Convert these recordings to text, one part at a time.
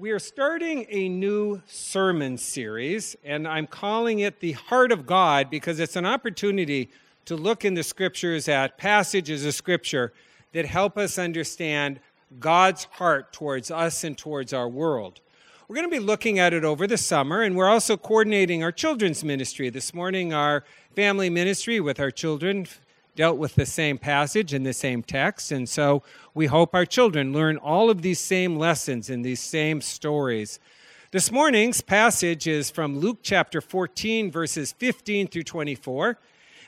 We are starting a new sermon series, and I'm calling it The Heart of God because it's an opportunity to look in the scriptures at passages of scripture that help us understand God's heart towards us and towards our world. We're going to be looking at it over the summer, and we're also coordinating our children's ministry. This morning, our family ministry with our children dealt with the same passage in the same text, and so we hope our children learn all of these same lessons in these same stories. This morning's passage is from Luke chapter 14, verses 15 through 24.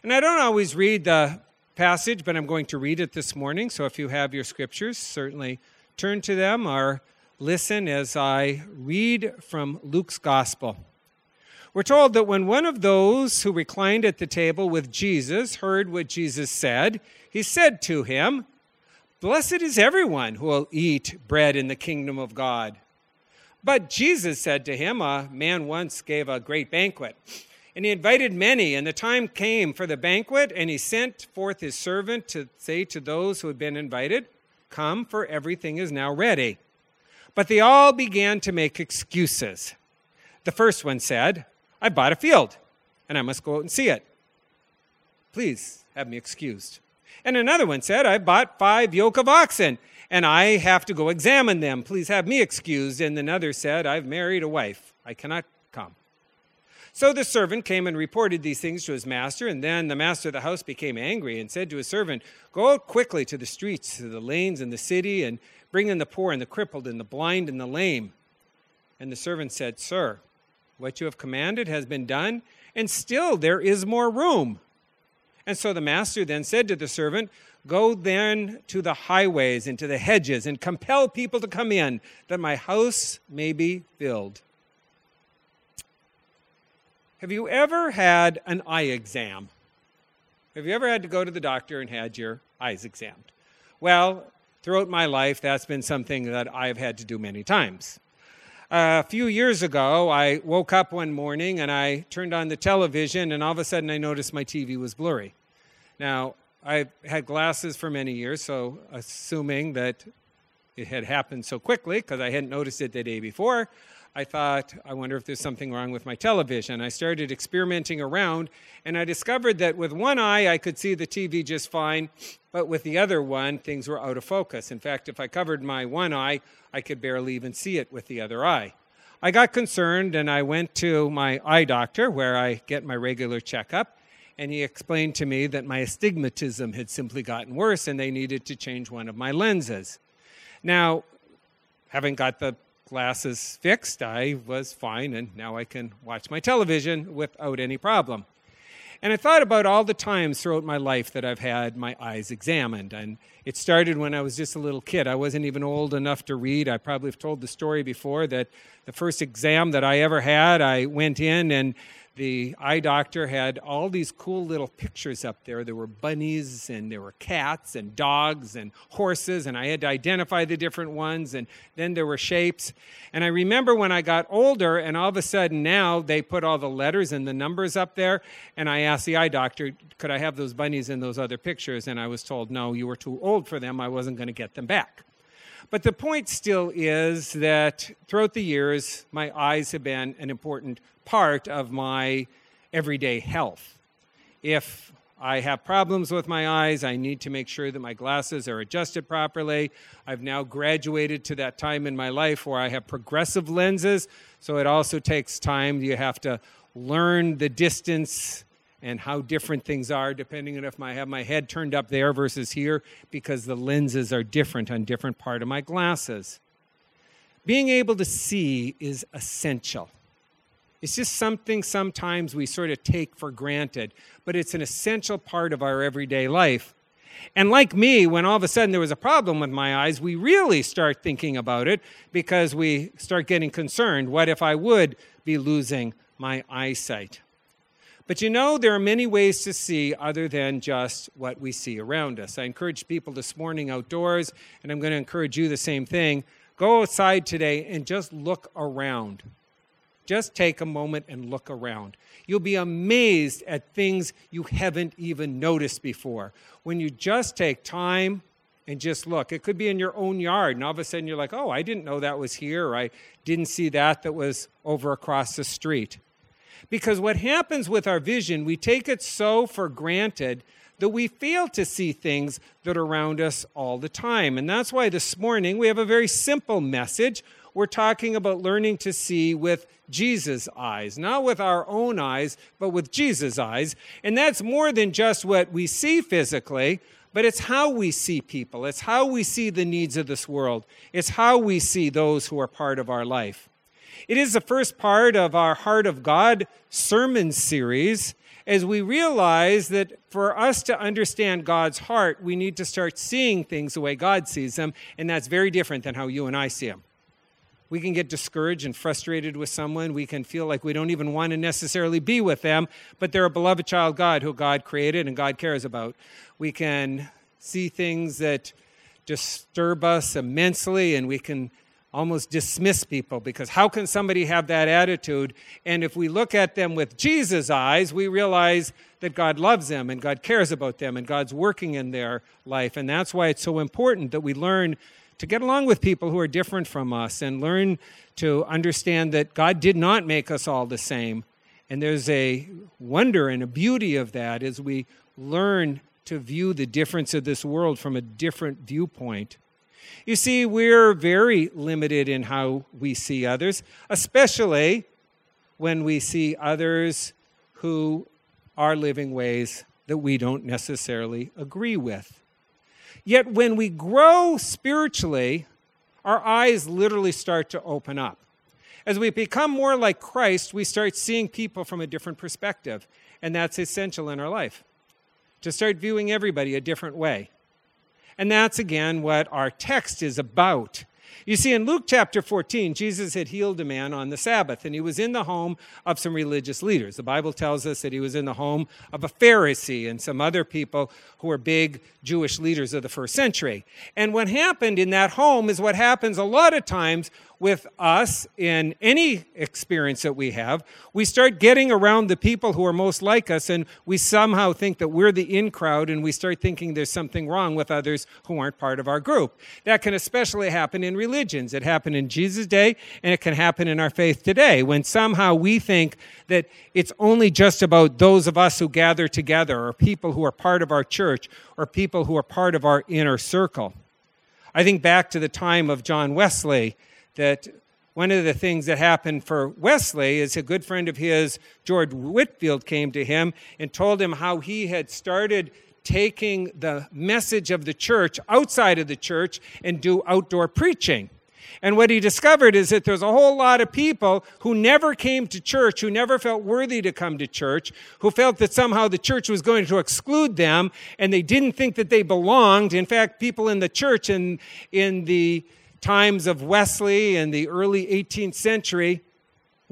And I don't always read the passage, but I'm going to read it this morning. So if you have your scriptures, certainly turn to them or listen as I read from Luke's Gospel. We're told that when one of those who reclined at the table with Jesus heard what Jesus said, he said to him, Blessed is everyone who will eat bread in the kingdom of God. But Jesus said to him, A man once gave a great banquet, and he invited many, and the time came for the banquet, and he sent forth his servant to say to those who had been invited, Come, for everything is now ready. But they all began to make excuses. The first one said, I bought a field, and I must go out and see it. Please have me excused. And another one said, I bought five yoke of oxen, and I have to go examine them. Please have me excused. And another said, I've married a wife. I cannot come. So the servant came and reported these things to his master, and then the master of the house became angry and said to his servant, Go out quickly to the streets, to the lanes in the city, and Bring in the poor and the crippled and the blind and the lame. And the servant said, Sir, what you have commanded has been done, and still there is more room. And so the master then said to the servant, Go then to the highways and to the hedges and compel people to come in, that my house may be filled. Have you ever had an eye exam? Have you ever had to go to the doctor and had your eyes examined? Well, throughout my life, that's been something that I've had to do many times. A few years ago, I woke up one morning and I turned on the television, and all of a sudden I noticed my TV was blurry. Now, I've had glasses for many years, so assuming that it had happened so quickly because I hadn't noticed it the day before, I thought, I wonder if there's something wrong with my television. I started experimenting around, and I discovered that with one eye I could see the TV just fine, but with the other one, things were out of focus. In fact, if I covered my one eye, I could barely even see it with the other eye. I got concerned and I went to my eye doctor where I get my regular checkup. And he explained to me that my astigmatism had simply gotten worse and they needed to change one of my lenses. Now, having got the glasses fixed, I was fine, and now I can watch my television without any problem. And I thought about all the times throughout my life that I've had my eyes examined. And it started when I was just a little kid. I wasn't even old enough to read. I probably have told the story before that the first exam that I ever had, I went in and the eye doctor had all these cool little pictures up there. There were bunnies and there were cats and dogs and horses, and I had to identify the different ones, and then there were shapes. And I remember when I got older, and all of a sudden now they put all the letters and the numbers up there, and I asked the eye doctor, could I have those bunnies in those other pictures? And I was told, no, you were too old for them. I wasn't going to get them back. But the point still is that throughout the years, my eyes have been an important part of my everyday health. If I have problems with my eyes. I need to make sure that my glasses are adjusted properly. I've now graduated to that time in my life where I have progressive lenses, so it also takes time. You have to learn the distance and how different things are depending on if I have my head turned up there versus here because the lenses are different on different part of my glasses. Being able to see is essential. It's just something sometimes we sort of take for granted, but it's an essential part of our everyday life. And like me, when all of a sudden there was a problem with my eyes, we really start thinking about it because we start getting concerned. What if I would be losing my eyesight? But you know, there are many ways to see other than just what we see around us. I encourage people this morning outdoors, and I'm going to encourage you the same thing. Go outside today and just look around. Just take a moment and look around. You'll be amazed at things you haven't even noticed before. When you just take time and just look. It could be in your own yard, and all of a sudden you're like, oh, I didn't know that was here, I didn't see that that was over across the street. Because what happens with our vision, we take it so for granted that we fail to see things that are around us all the time. And that's why this morning we have a very simple message. We're talking about learning to see with Jesus' eyes, not with our own eyes, but with Jesus' eyes. And that's more than just what we see physically, but it's how we see people. It's how we see the needs of this world. It's how we see those who are part of our life. It is the first part of our Heart of God sermon series as we realize that for us to understand God's heart, we need to start seeing things the way God sees them, and that's very different than how you and I see them. We can get discouraged and frustrated with someone. We can feel like we don't even want to necessarily be with them, but they're a beloved child God who God created and God cares about. We can see things that disturb us immensely, and we can almost dismiss people because how can somebody have that attitude? And if we look at them with Jesus' eyes, we realize that God loves them and God cares about them and God's working in their life. And that's why it's so important that we learn to get along with people who are different from us and learn to understand that God did not make us all the same. And there's a wonder and a beauty of that as we learn to view the difference of this world from a different viewpoint. You see, we're very limited in how we see others, especially when we see others who are living ways that we don't necessarily agree with. Yet when we grow spiritually, our eyes literally start to open up. As we become more like Christ, we start seeing people from a different perspective, and that's essential in our life. To start viewing everybody a different way. And that's again what our text is about. You see, in Luke chapter 14, Jesus had healed a man on the Sabbath, and he was in the home of some religious leaders. The Bible tells us that he was in the home of a Pharisee and some other people who were big Jewish leaders of the first century. And what happened in that home is what happens a lot of times with us in any experience that we have. We start getting around the people who are most like us, and we somehow think that we're the in crowd, and we start thinking there's something wrong with others who aren't part of our group. That can especially happen in religions. It happened in Jesus' day, and it can happen in our faith today when somehow we think that it's only just about those of us who gather together, or people who are part of our church, or people who are part of our inner circle. I think back to the time of John Wesley that one of the things that happened for Wesley is a good friend of his, George Whitefield, came to him and told him how he had started taking the message of the church outside of the church and do outdoor preaching. And what he discovered is that there's a whole lot of people who never came to church, who never felt worthy to come to church, who felt that somehow the church was going to exclude them, and they didn't think that they belonged. In fact, people in the church in, in the times of Wesley and the early 18th century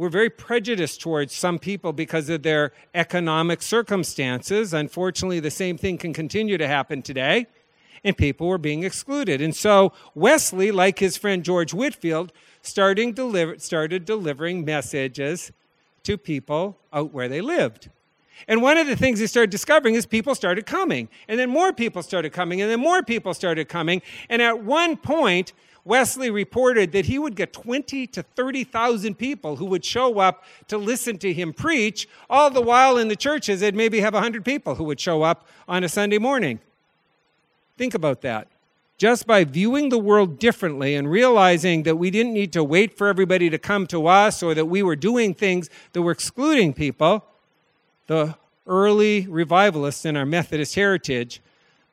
were very prejudiced towards some people because of their economic circumstances. Unfortunately, the same thing can continue to happen today, and people were being excluded. And so Wesley, like his friend George Whitefield, starting deliver, started delivering messages to people out where they lived. And one of the things he started discovering is people started coming. And then more people started coming. And then more people started coming. And at one point, Wesley reported that he would get 20 to 30,000 people who would show up to listen to him preach, all the while in the churches they'd maybe have 100 people who would show up on a Sunday morning. Think about that. Just by viewing the world differently and realizing that we didn't need to wait for everybody to come to us or that we were doing things that were excluding people, the early revivalists in our Methodist heritage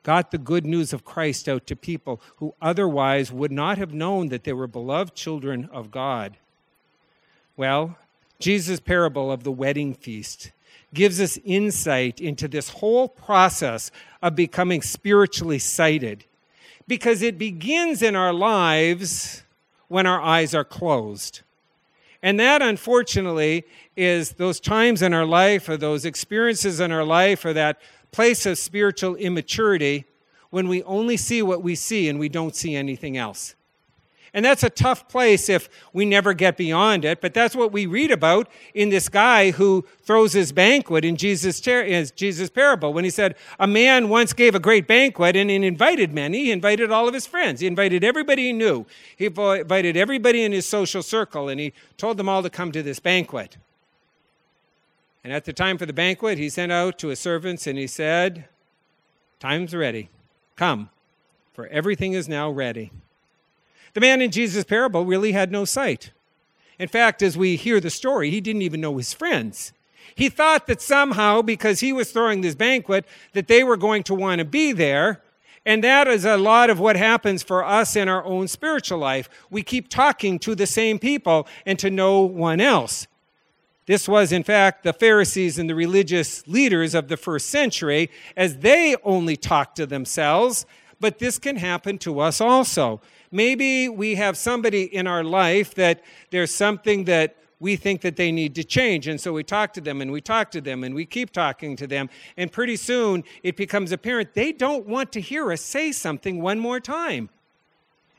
got the good news of Christ out to people who otherwise would not have known that they were beloved children of God. Well, Jesus' parable of the wedding feast gives us insight into this whole process of becoming spiritually sighted because it begins in our lives when our eyes are closed. And that, unfortunately, is those times in our life or those experiences in our life or that place of spiritual immaturity when we only see what we see and we don't see anything else. And that's a tough place if we never get beyond it. But that's what we read about in this guy who throws his banquet in Jesus' Jesus' parable. When he said, A man once gave a great banquet and invited many. He invited all of his friends. He invited everybody he knew. He invited everybody in his social circle, and he told them all to come to this banquet. And at the time for the banquet, he sent out to his servants and he said, Time's ready. Come, for everything is now ready. The man in Jesus' parable really had no sight. In fact, as we hear the story, he didn't even know his friends. He thought that somehow, because he was throwing this banquet, that they were going to want to be there. And that is a lot of what happens for us in our own spiritual life. We keep talking to the same people and to no one else. This was, in fact, the Pharisees and the religious leaders of the first century, as they only talked to themselves. But this can happen to us also. Maybe we have somebody in our life that there's something that we think that they need to change. And so we talk to them and we talk to them and we keep talking to them. And pretty soon it becomes apparent they don't want to hear us say something one more time.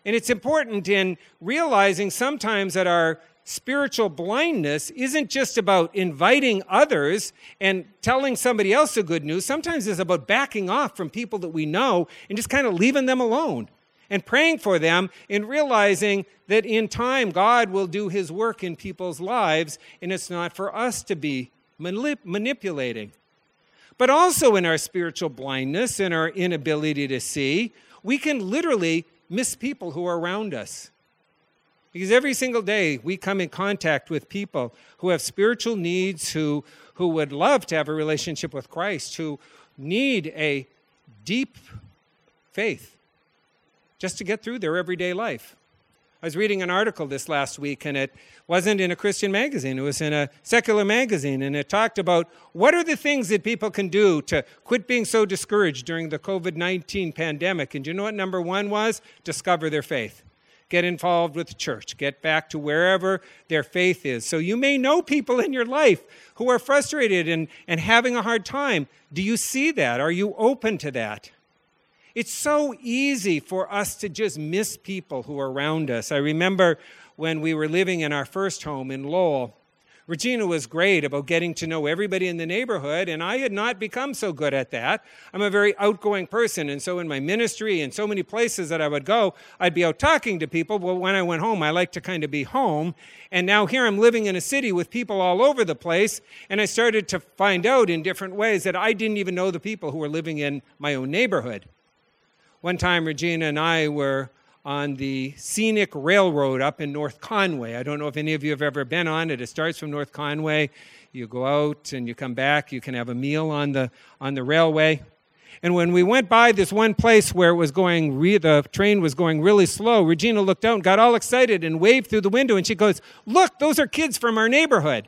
And it's important in realizing sometimes that our spiritual blindness isn't just about inviting others and telling somebody else the good news. Sometimes it's about backing off from people that we know and just kind of leaving them alone and praying for them and realizing that in time God will do his work in people's lives and it's not for us to be manip- manipulating. But also in our spiritual blindness and our inability to see, we can literally miss people who are around us. Because every single day we come in contact with people who have spiritual needs, who, who would love to have a relationship with Christ, who need a deep faith just to get through their everyday life. I was reading an article this last week, and it wasn't in a Christian magazine, it was in a secular magazine, and it talked about what are the things that people can do to quit being so discouraged during the COVID 19 pandemic. And you know what number one was? Discover their faith. Get involved with church. Get back to wherever their faith is. So you may know people in your life who are frustrated and, and having a hard time. Do you see that? Are you open to that? It's so easy for us to just miss people who are around us. I remember when we were living in our first home in Lowell, Regina was great about getting to know everybody in the neighborhood, and I had not become so good at that. I'm a very outgoing person, and so in my ministry and so many places that I would go, I'd be out talking to people. But when I went home, I liked to kind of be home. And now here I'm living in a city with people all over the place, and I started to find out in different ways that I didn't even know the people who were living in my own neighborhood. One time, Regina and I were on the scenic railroad up in North Conway. I don't know if any of you have ever been on it. It starts from North Conway. You go out and you come back. You can have a meal on the on the railway. And when we went by this one place where it was going, re- the train was going really slow, Regina looked out and got all excited and waved through the window. And she goes, "Look, those are kids from our neighborhood."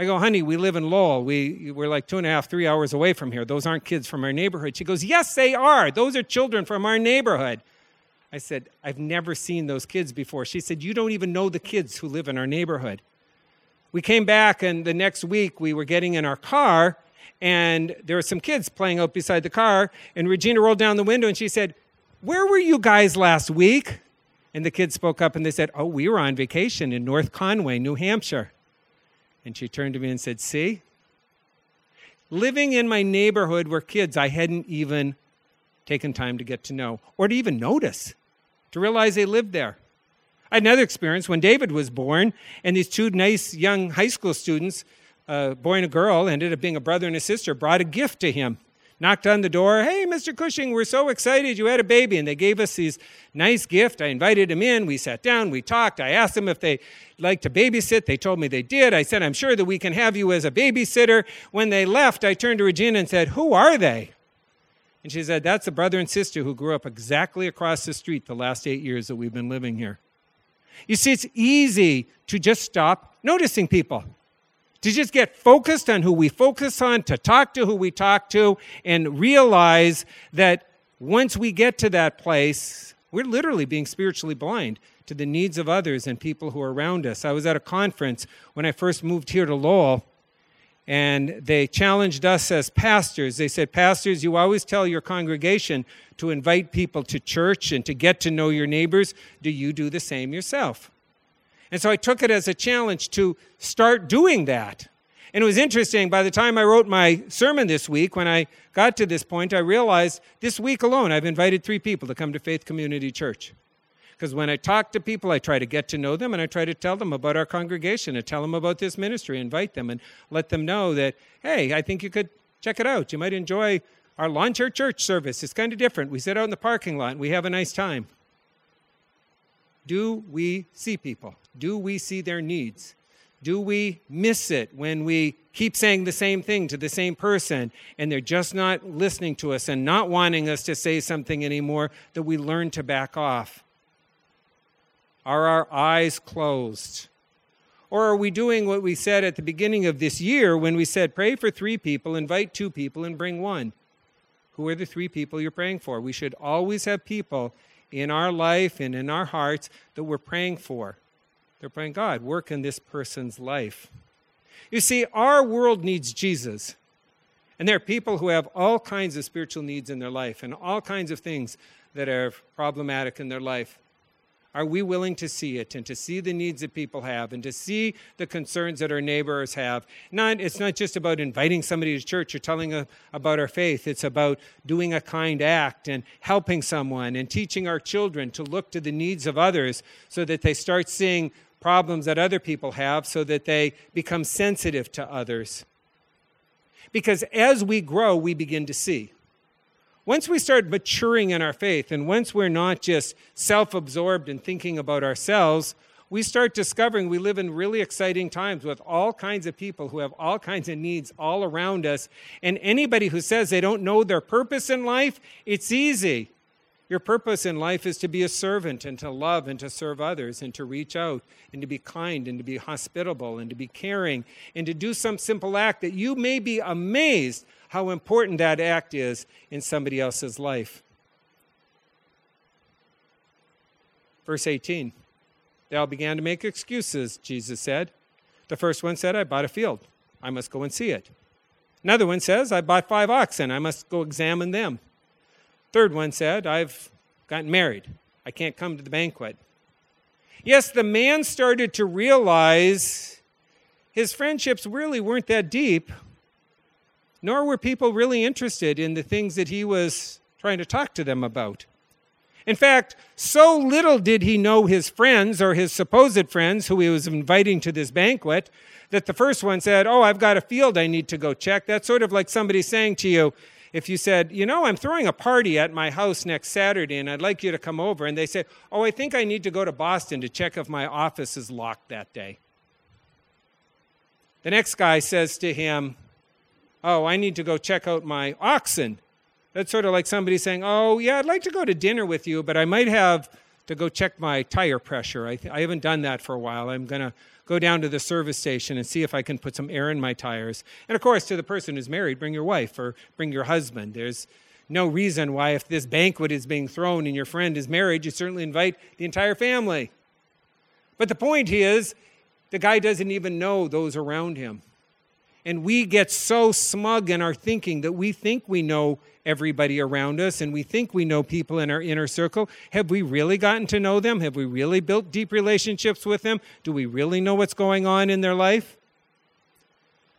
I go, honey, we live in Lowell. We, we're like two and a half, three hours away from here. Those aren't kids from our neighborhood. She goes, yes, they are. Those are children from our neighborhood. I said, I've never seen those kids before. She said, You don't even know the kids who live in our neighborhood. We came back, and the next week we were getting in our car, and there were some kids playing out beside the car. And Regina rolled down the window and she said, Where were you guys last week? And the kids spoke up and they said, Oh, we were on vacation in North Conway, New Hampshire. And she turned to me and said, See? Living in my neighborhood were kids I hadn't even taken time to get to know or to even notice, to realize they lived there. I had another experience when David was born, and these two nice young high school students, a boy and a girl, ended up being a brother and a sister, brought a gift to him knocked on the door. Hey, Mr. Cushing, we're so excited you had a baby. And they gave us these nice gift. I invited them in. We sat down. We talked. I asked them if they liked to babysit. They told me they did. I said, I'm sure that we can have you as a babysitter. When they left, I turned to Regina and said, Who are they? And she said, That's the brother and sister who grew up exactly across the street the last eight years that we've been living here. You see, it's easy to just stop noticing people to just get focused on who we focus on, to talk to who we talk to, and realize that once we get to that place, we're literally being spiritually blind to the needs of others and people who are around us. I was at a conference when I first moved here to Lowell, and they challenged us as pastors. They said, Pastors, you always tell your congregation to invite people to church and to get to know your neighbors. Do you do the same yourself? And so I took it as a challenge to start doing that. And it was interesting, by the time I wrote my sermon this week, when I got to this point, I realized this week alone I've invited three people to come to Faith Community Church. Because when I talk to people, I try to get to know them and I try to tell them about our congregation and tell them about this ministry, invite them and let them know that, hey, I think you could check it out. You might enjoy our lawn chair church service. It's kind of different. We sit out in the parking lot and we have a nice time. Do we see people? Do we see their needs? Do we miss it when we keep saying the same thing to the same person and they're just not listening to us and not wanting us to say something anymore that we learn to back off? Are our eyes closed? Or are we doing what we said at the beginning of this year when we said, pray for three people, invite two people, and bring one? Who are the three people you're praying for? We should always have people in our life and in our hearts that we're praying for. They're praying, God, work in this person's life. You see, our world needs Jesus. And there are people who have all kinds of spiritual needs in their life and all kinds of things that are problematic in their life. Are we willing to see it and to see the needs that people have and to see the concerns that our neighbors have? Not, it's not just about inviting somebody to church or telling about our faith. It's about doing a kind act and helping someone and teaching our children to look to the needs of others so that they start seeing problems that other people have so that they become sensitive to others. Because as we grow, we begin to see. Once we start maturing in our faith, and once we're not just self absorbed and thinking about ourselves, we start discovering we live in really exciting times with all kinds of people who have all kinds of needs all around us. And anybody who says they don't know their purpose in life, it's easy. Your purpose in life is to be a servant and to love and to serve others and to reach out and to be kind and to be hospitable and to be caring and to do some simple act that you may be amazed how important that act is in somebody else's life. Verse 18 They all began to make excuses, Jesus said. The first one said, I bought a field. I must go and see it. Another one says, I bought five oxen. I must go examine them. Third one said, I've gotten married. I can't come to the banquet. Yes, the man started to realize his friendships really weren't that deep nor were people really interested in the things that he was trying to talk to them about. In fact, so little did he know his friends or his supposed friends who he was inviting to this banquet that the first one said, Oh, I've got a field I need to go check. That's sort of like somebody saying to you, if you said, You know, I'm throwing a party at my house next Saturday and I'd like you to come over, and they say, Oh, I think I need to go to Boston to check if my office is locked that day. The next guy says to him, oh, I need to go check out my oxen. That's sort of like somebody saying, oh, yeah, I'd like to go to dinner with you, but I might have to go check my tire pressure. I, th- I haven't done that for a while. I'm going to go down to the service station and see if I can put some air in my tires. And of course, to the person who's married, bring your wife or bring your husband. There's no reason why, if this banquet is being thrown and your friend is married, you certainly invite the entire family. But the point is, the guy doesn't even know those around him. And we get so smug in our thinking that we think we know everybody around us and we think we know people in our inner circle. Have we really gotten to know them? Have we really built deep relationships with them? Do we really know what's going on in their life?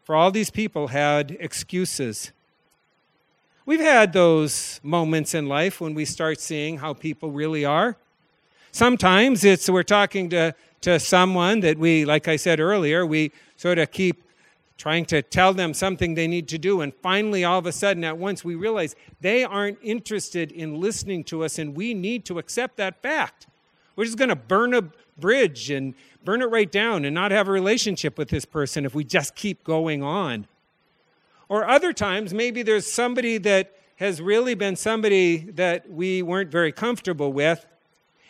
For all these people had excuses. We've had those moments in life when we start seeing how people really are. Sometimes it's we're talking to, to someone that we, like I said earlier, we sort of keep trying to tell them something they need to do. And finally, all of a sudden, at once, we realize they aren't interested in listening to us, and we need to accept that fact. We're just going to burn a bridge and burn it right down and not have a relationship with this person if we just keep going on. Or other times, maybe there's somebody that has really been somebody that we weren't very comfortable with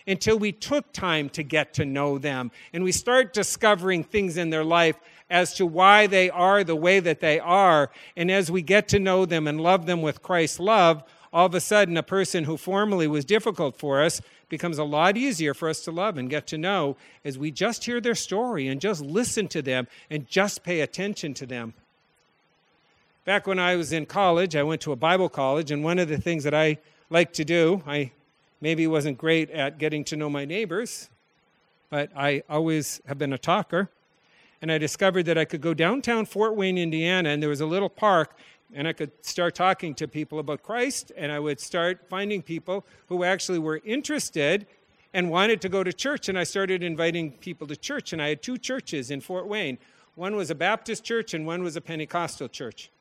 until we took time to get to know them and we start discovering things in their life as to why they are the way that they are. And as we get to know them and love them with Christ's love, all of a sudden, a person who formerly was difficult for us becomes a lot easier for us to love and get to know as we just hear their story and just listen to them and just pay attention to them. back when I was in college, I went to a Bible college, and one of the things that I liked to do, I maybe wasn't great at getting to know my neighbors, but I always have been a talker. And I discovered that I could go downtown Fort Wayne, Indiana, and there was a little park, and I could start talking to people about Christ, and I would start finding people who actually were interested and wanted to go to church. And I started inviting people to church, and I had two churches in Fort Wayne. One was a Baptist church, and one was a Pentecostal church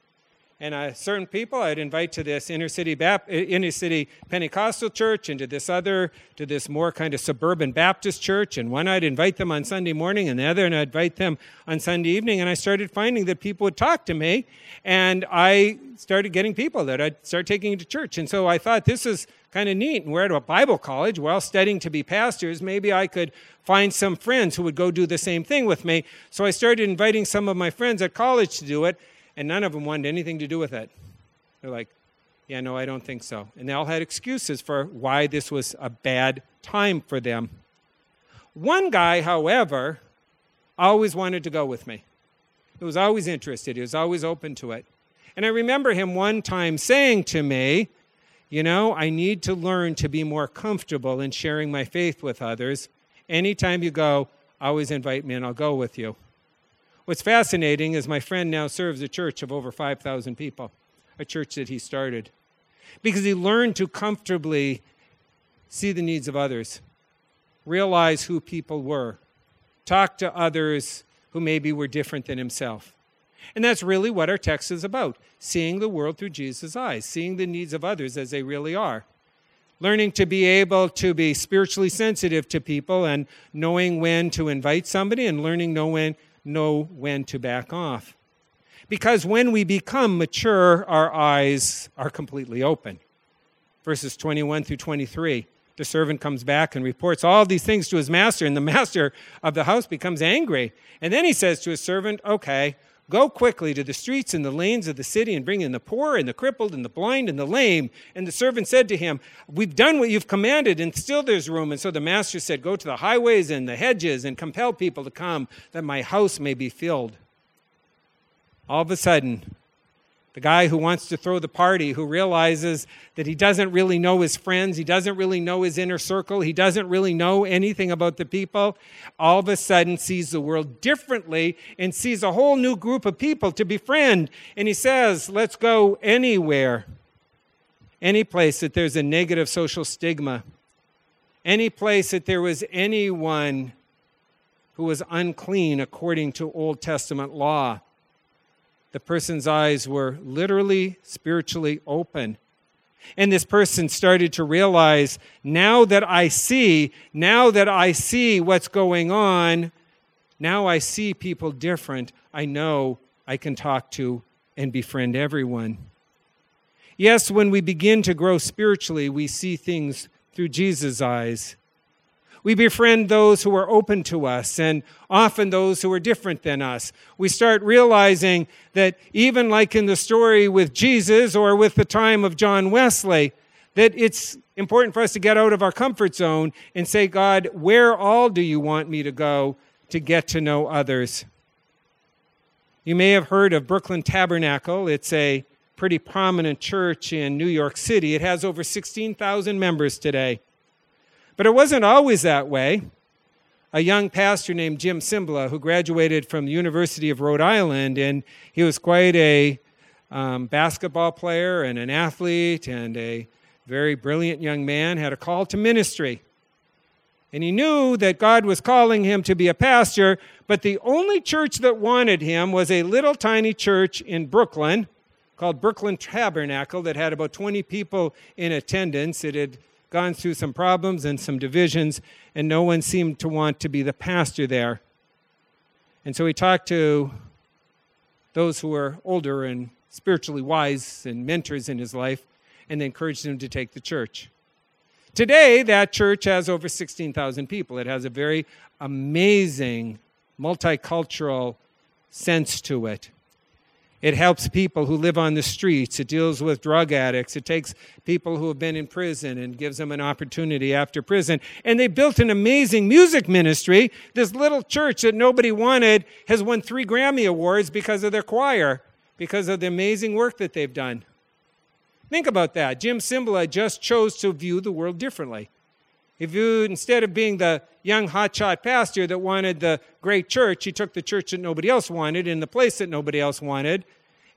and uh, certain people I'd invite to this inner city, Bap- inner city Pentecostal church and to this other, to this more kind of suburban Baptist church. And one I'd invite them on Sunday morning and the other and I'd invite them on Sunday evening. And I started finding that people would talk to me and I started getting people that I'd start taking to church. And so I thought this is kind of neat. And we're at a Bible college, while studying to be pastors. Maybe I could find some friends who would go do the same thing with me. So I started inviting some of my friends at college to do it and none of them wanted anything to do with it. They're like, yeah, no, I don't think so. And they all had excuses for why this was a bad time for them. One guy, however, always wanted to go with me. He was always interested, he was always open to it. And I remember him one time saying to me, You know, I need to learn to be more comfortable in sharing my faith with others. Anytime you go, always invite me and I'll go with you. What's fascinating is my friend now serves a church of over 5,000 people, a church that he started, because he learned to comfortably see the needs of others, realize who people were, talk to others who maybe were different than himself. And that's really what our text is about seeing the world through Jesus' eyes, seeing the needs of others as they really are. Learning to be able to be spiritually sensitive to people and knowing when to invite somebody and learning know when know when to back off. Because when we become mature, our eyes are completely open. Verses 21 through 23. The servant comes back and reports all these things to his master, and the master of the house becomes angry. And then he says to his servant, Okay, Go quickly to the streets and the lanes of the city and bring in the poor and the crippled and the blind and the lame. And the servant said to him, We've done what you've commanded, and still there's room. And so the master said, Go to the highways and the hedges and compel people to come, that my house may be filled. All of a sudden, the guy who wants to throw the party, who realizes that he doesn't really know his friends, he doesn't really know his inner circle, he doesn't really know anything about the people, all of a sudden sees the world differently and sees a whole new group of people to befriend. And he says, Let's go anywhere, any place that there's a negative social stigma, any place that there was anyone who was unclean according to Old Testament law the person's eyes were literally spiritually open. And this person started to realize now that I see, now that I see what's going on, now I see people different. I know I can talk to and befriend everyone. Yes, when we begin to grow spiritually, we see things through Jesus' eyes. We befriend those who are open to us and often those who are different than us. We start realizing that even like in the story with Jesus or with the time of John Wesley, that it's important for us to get out of our comfort zone and say, God, where all do you want me to go to get to know others? You may have heard of Brooklyn Tabernacle. It's a pretty prominent church in New York City. It has over 16,000 members today. But it wasn't always that way. A young pastor named Jim Cymbala, who graduated from the University of Rhode Island, and he was quite a um, basketball player and an athlete and a very brilliant young man, had a call to ministry. And he knew that God was calling him to be a pastor, but the only church that wanted him was a little tiny church in Brooklyn called Brooklyn Tabernacle that had about 20 people in attendance. It had gone through some problems and some divisions, and no one seemed to want to be the pastor there. And so he talked to those who were older and spiritually wise and mentors in his life, and encouraged him to take the church. Today, that church has over 16,000 people. It has a very amazing multicultural sense to it. It helps people who live on the streets. It deals with drug addicts. It takes people who have been in prison and gives them an opportunity after prison. And they built an amazing music ministry. This little church that nobody wanted has won three Grammy Awards because of their choir. because of the amazing work that they've done. Think about that. Jim Cymbala just chose to view the world differently. If you, instead of being the young hotshot pastor that wanted the great church, he took the church that nobody else wanted in the place that nobody else wanted.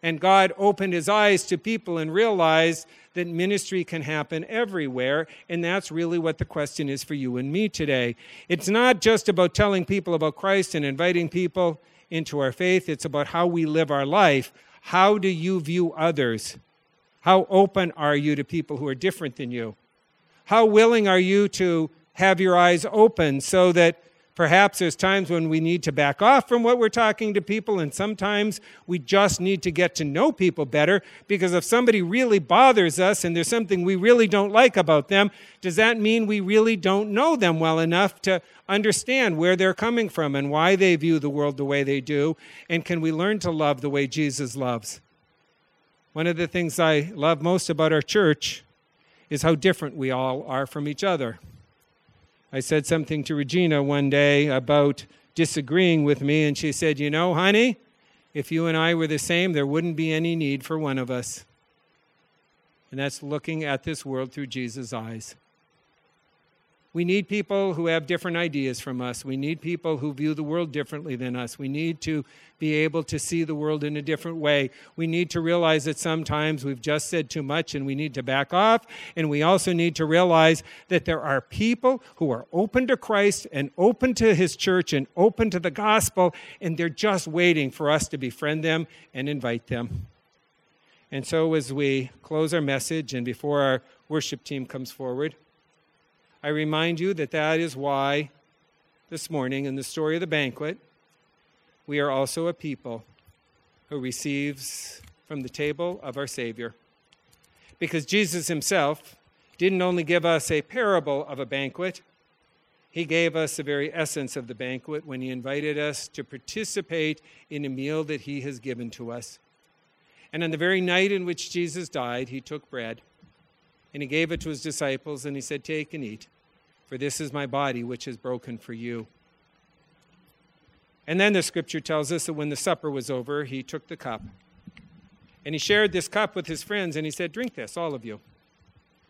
And God opened his eyes to people and realized that ministry can happen everywhere. And that's really what the question is for you and me today. It's not just about telling people about Christ and inviting people into our faith, it's about how we live our life. How do you view others? How open are you to people who are different than you? How willing are you to have your eyes open so that perhaps there's times when we need to back off from what we're talking to people, and sometimes we just need to get to know people better because if somebody really bothers us and there's something we really don't like about them, does that mean we really don't know them well enough to understand where they're coming from and why they view the world the way they do? And can we learn to love the way Jesus loves? One of the things I love most about our church is how different we all are from each other. I said something to Regina one day about disagreeing with me, and she said, You know, honey, if you and I were the same, there wouldn't be any need for one of us. And that's looking at this world through Jesus' eyes. We need people who have different ideas from us. We need people who view the world differently than us. We need to be able to see the world in a different way. We need to realize that sometimes we've just said too much and we need to back off. And we also need to realize that there are people who are open to Christ and open to his church and open to the gospel, and they're just waiting for us to befriend them and invite them. And so, as we close our message and before our worship team comes forward, I remind you that that is why this morning in the story of the banquet, we are also a people who receives from the table of our Savior. Because Jesus himself didn't only give us a parable of a banquet, he gave us the very essence of the banquet when he invited us to participate in a meal that he has given to us. And on the very night in which Jesus died, he took bread and he gave it to his disciples, and he said, Take and eat, for this is my body, which is broken for you. And then the scripture tells us that when the supper was over, he took the cup and he shared this cup with his friends, and he said, Drink this, all of you,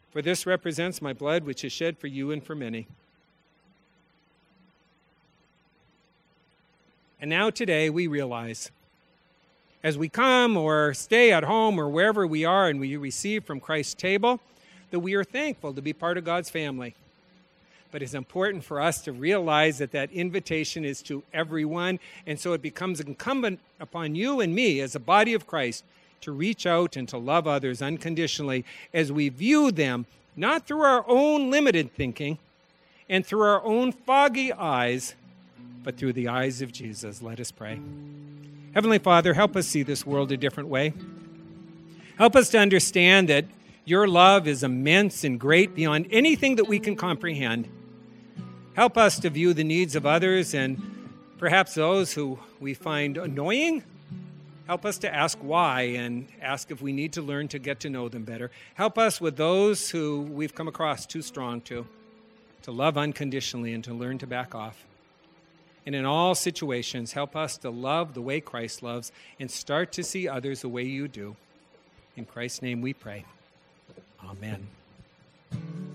for this represents my blood, which is shed for you and for many. And now today we realize as we come or stay at home or wherever we are and we receive from Christ's table, that we are thankful to be part of God's family. But it's important for us to realize that that invitation is to everyone. And so it becomes incumbent upon you and me as a body of Christ to reach out and to love others unconditionally as we view them not through our own limited thinking and through our own foggy eyes, but through the eyes of Jesus. Let us pray. Heavenly Father, help us see this world a different way. Help us to understand that your love is immense and great beyond anything that we can comprehend. Help us to view the needs of others and perhaps those who we find annoying. Help us to ask why and ask if we need to learn to get to know them better. Help us with those who we've come across too strong to, to love unconditionally and to learn to back off. And in all situations, help us to love the way Christ loves and start to see others the way you do. In Christ's name we pray. Amen.